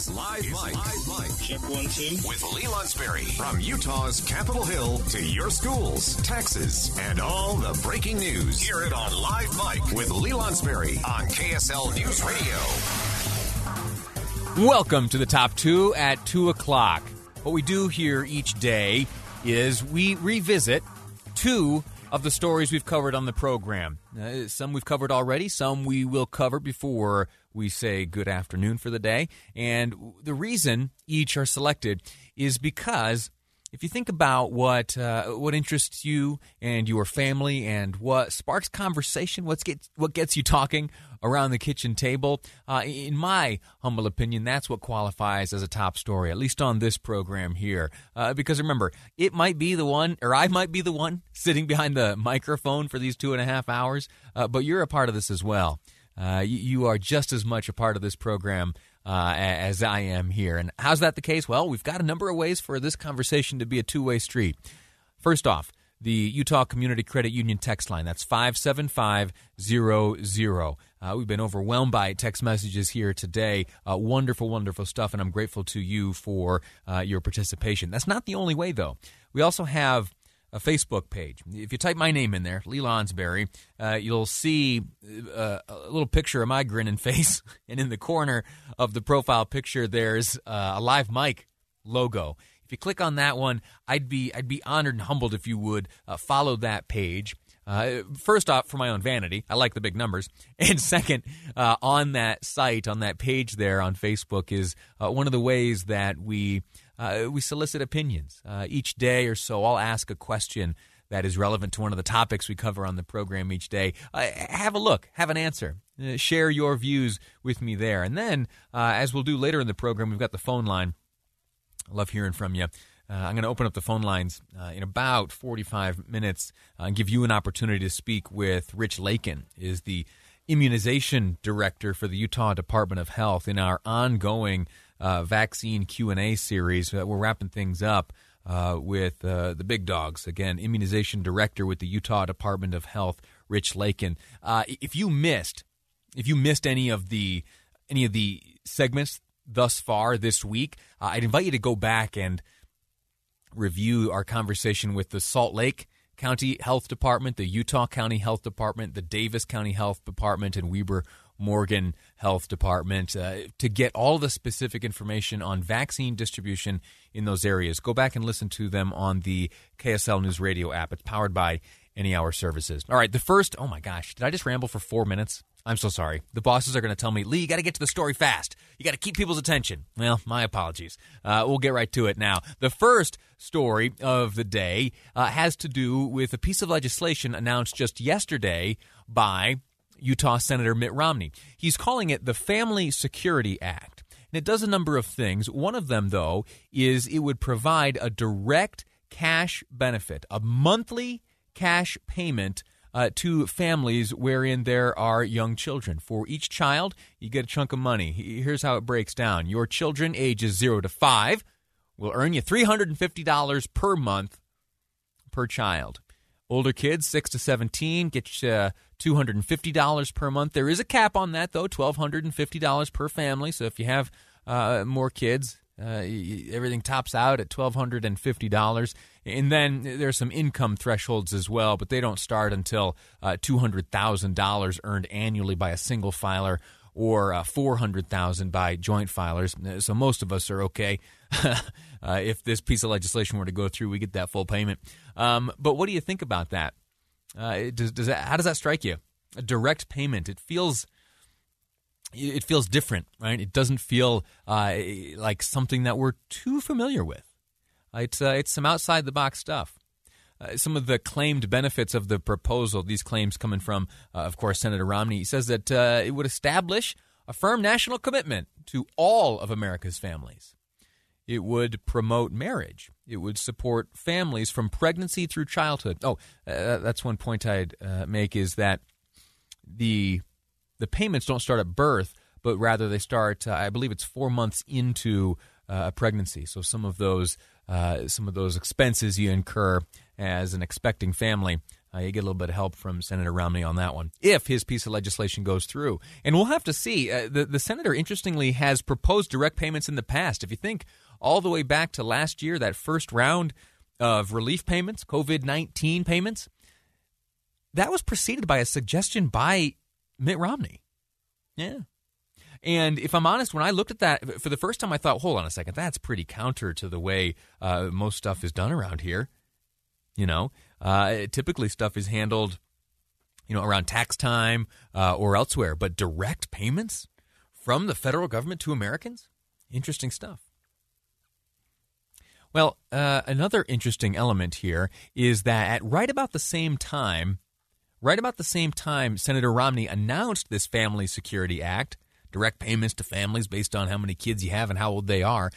Is Live Mic. Live Mic. Check one, two. With Lee Lonsberry. From Utah's Capitol Hill to your schools, taxes, and all the breaking news. Hear it on Live Mic with Lee Lonsberry on KSL News Radio. Welcome to the top two at 2 o'clock. What we do here each day is we revisit two of the stories we've covered on the program. Uh, some we've covered already, some we will cover before we say good afternoon for the day. And the reason each are selected is because if you think about what uh, what interests you and your family and what sparks conversation, what's get, what gets you talking around the kitchen table, uh, in my humble opinion, that's what qualifies as a top story, at least on this program here. Uh, because remember, it might be the one, or I might be the one sitting behind the microphone for these two and a half hours, uh, but you're a part of this as well. Uh, you, you, are just as much a part of this program uh, as I am here. And how's that the case? Well, we've got a number of ways for this conversation to be a two way street. First off, the Utah Community Credit Union text line. That's 57500. Uh, we've been overwhelmed by text messages here today. Uh, wonderful, wonderful stuff, and I'm grateful to you for uh, your participation. That's not the only way, though. We also have a Facebook page. If you type my name in there, Lee Lonsberry, uh, you'll see uh, a little picture of my grinning face, and in the corner of the profile picture, there's uh, a live mic logo. If you click on that one, I'd be I'd be honored and humbled if you would uh, follow that page. Uh, first off, for my own vanity, I like the big numbers. And second, uh, on that site, on that page there on Facebook, is one of the ways that we uh, we solicit opinions. Uh, each day or so, I'll ask a question that is relevant to one of the topics we cover on the program each day. Uh, have a look, have an answer. Uh, share your views with me there. And then, uh, as we'll do later in the program, we've got the phone line. I love hearing from you. Uh, I'm going to open up the phone lines in about 45 minutes and give you an opportunity to speak with Rich Lakin, is the immunization director for the Utah Department of Health in our ongoing uh, vaccine Q and A series. We're wrapping things up uh, with uh, the big dogs again. Immunization director with the Utah Department of Health, Rich Lakin. Uh, if you missed, if you missed any of the any of the segments thus far this week, uh, I'd invite you to go back and review our conversation with the Salt Lake County Health Department, the Utah County Health Department, the Davis County Health Department, and Weber Morgan Health Department uh, to get all the specific information on vaccine distribution in those areas. Go back and listen to them on the KSL News Radio app. It's powered by Any Hour Services. All right, the first, oh my gosh, did I just ramble for four minutes? I'm so sorry. The bosses are going to tell me, Lee, you got to get to the story fast. You got to keep people's attention. Well, my apologies. Uh, we'll get right to it now. The first story of the day uh, has to do with a piece of legislation announced just yesterday by Utah Senator Mitt Romney. He's calling it the Family Security Act. And it does a number of things. One of them, though, is it would provide a direct cash benefit, a monthly cash payment uh, to families wherein there are young children. For each child, you get a chunk of money. Here's how it breaks down your children ages 0 to 5 will earn you $350 per month per child. Older kids, 6 to 17, get you $250 per month. There is a cap on that, though, $1,250 per family. So if you have uh, more kids, uh, everything tops out at $1,250. And then there's some income thresholds as well, but they don't start until uh, $200,000 earned annually by a single filer or uh, 400,000 by joint filers. Uh, so most of us are okay. uh, if this piece of legislation were to go through, we get that full payment. Um, but what do you think about that? Uh, does, does that? How does that strike you? A direct payment. It feels it feels different, right? It doesn't feel uh, like something that we're too familiar with. It's uh, it's some outside the box stuff. Uh, some of the claimed benefits of the proposal, these claims coming from, uh, of course, Senator Romney, he says that uh, it would establish a firm national commitment to all of America's families. It would promote marriage. It would support families from pregnancy through childhood. Oh, uh, that's one point I'd make is that the the payments don't start at birth, but rather they start. Uh, I believe it's four months into a pregnancy. So some of those some of those expenses you incur as an expecting family. Uh, you get a little bit of help from Senator Romney on that one, if his piece of legislation goes through. And we'll have to see. Uh, the, the senator, interestingly, has proposed direct payments in the past. If you think all the way back to last year, that first round of relief payments, COVID 19 payments, that was preceded by a suggestion by Mitt Romney. Yeah. And if I'm honest, when I looked at that for the first time, I thought, hold on a second, that's pretty counter to the way uh, most stuff is done around here. You know, uh, typically stuff is handled, you know, around tax time uh, or elsewhere, but direct payments from the federal government to Americans, interesting stuff. Well, uh, another interesting element here is that at right about the same time, right about the same time, Senator Romney announced this Family Security Act, direct payments to families based on how many kids you have and how old they are.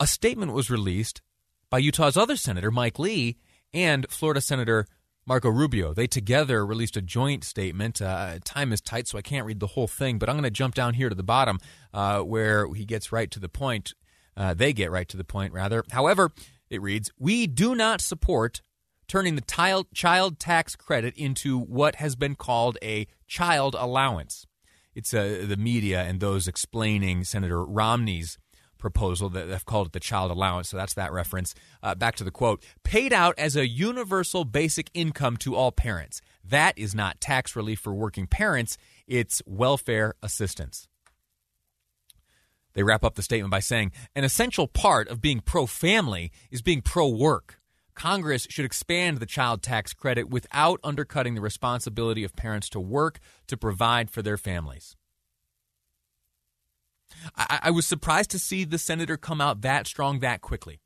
A statement was released by Utah's other senator, Mike Lee, and Florida Senator Marco Rubio. They together released a joint statement. Uh, time is tight, so I can't read the whole thing, but I'm going to jump down here to the bottom uh, where he gets right to the point. Uh, they get right to the point, rather. However, it reads We do not support turning the child, tax credit into what has been called a child allowance. It's uh, the media and those explaining Senator Romney's proposal that they've called it the child allowance. So that's that reference. Uh, back to the quote paid out as a universal basic income to all parents. That is not tax relief for working parents, it's welfare assistance. They wrap up the statement by saying an essential part of being pro family is being pro work. Congress should expand the child tax credit without undercutting the responsibility of parents to work to provide for their families. I, I was surprised to see the senator come out that strong that quickly.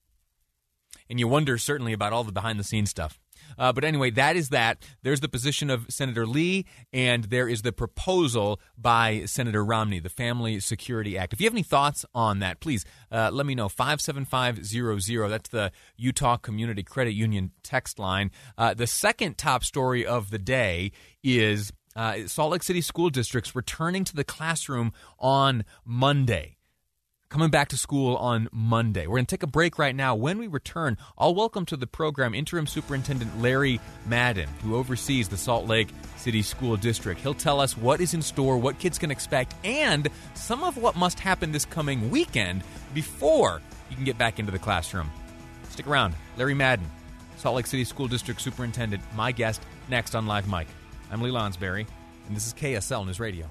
And you wonder certainly about all the behind the scenes stuff. Uh, but anyway, that is that. There's the position of Senator Lee, and there is the proposal by Senator Romney, the Family Security Act. If you have any thoughts on that, please uh, let me know. 57500. That's the Utah Community Credit Union text line. Uh, the second top story of the day is uh, Salt Lake City school districts returning to the classroom on Monday. Coming back to school on Monday. We're going to take a break right now. When we return, I'll welcome to the program Interim Superintendent Larry Madden, who oversees the Salt Lake City School District. He'll tell us what is in store, what kids can expect, and some of what must happen this coming weekend before you can get back into the classroom. Stick around. Larry Madden, Salt Lake City School District Superintendent, my guest next on Live Mic. I'm Lee Lonsberry, and this is KSL News Radio.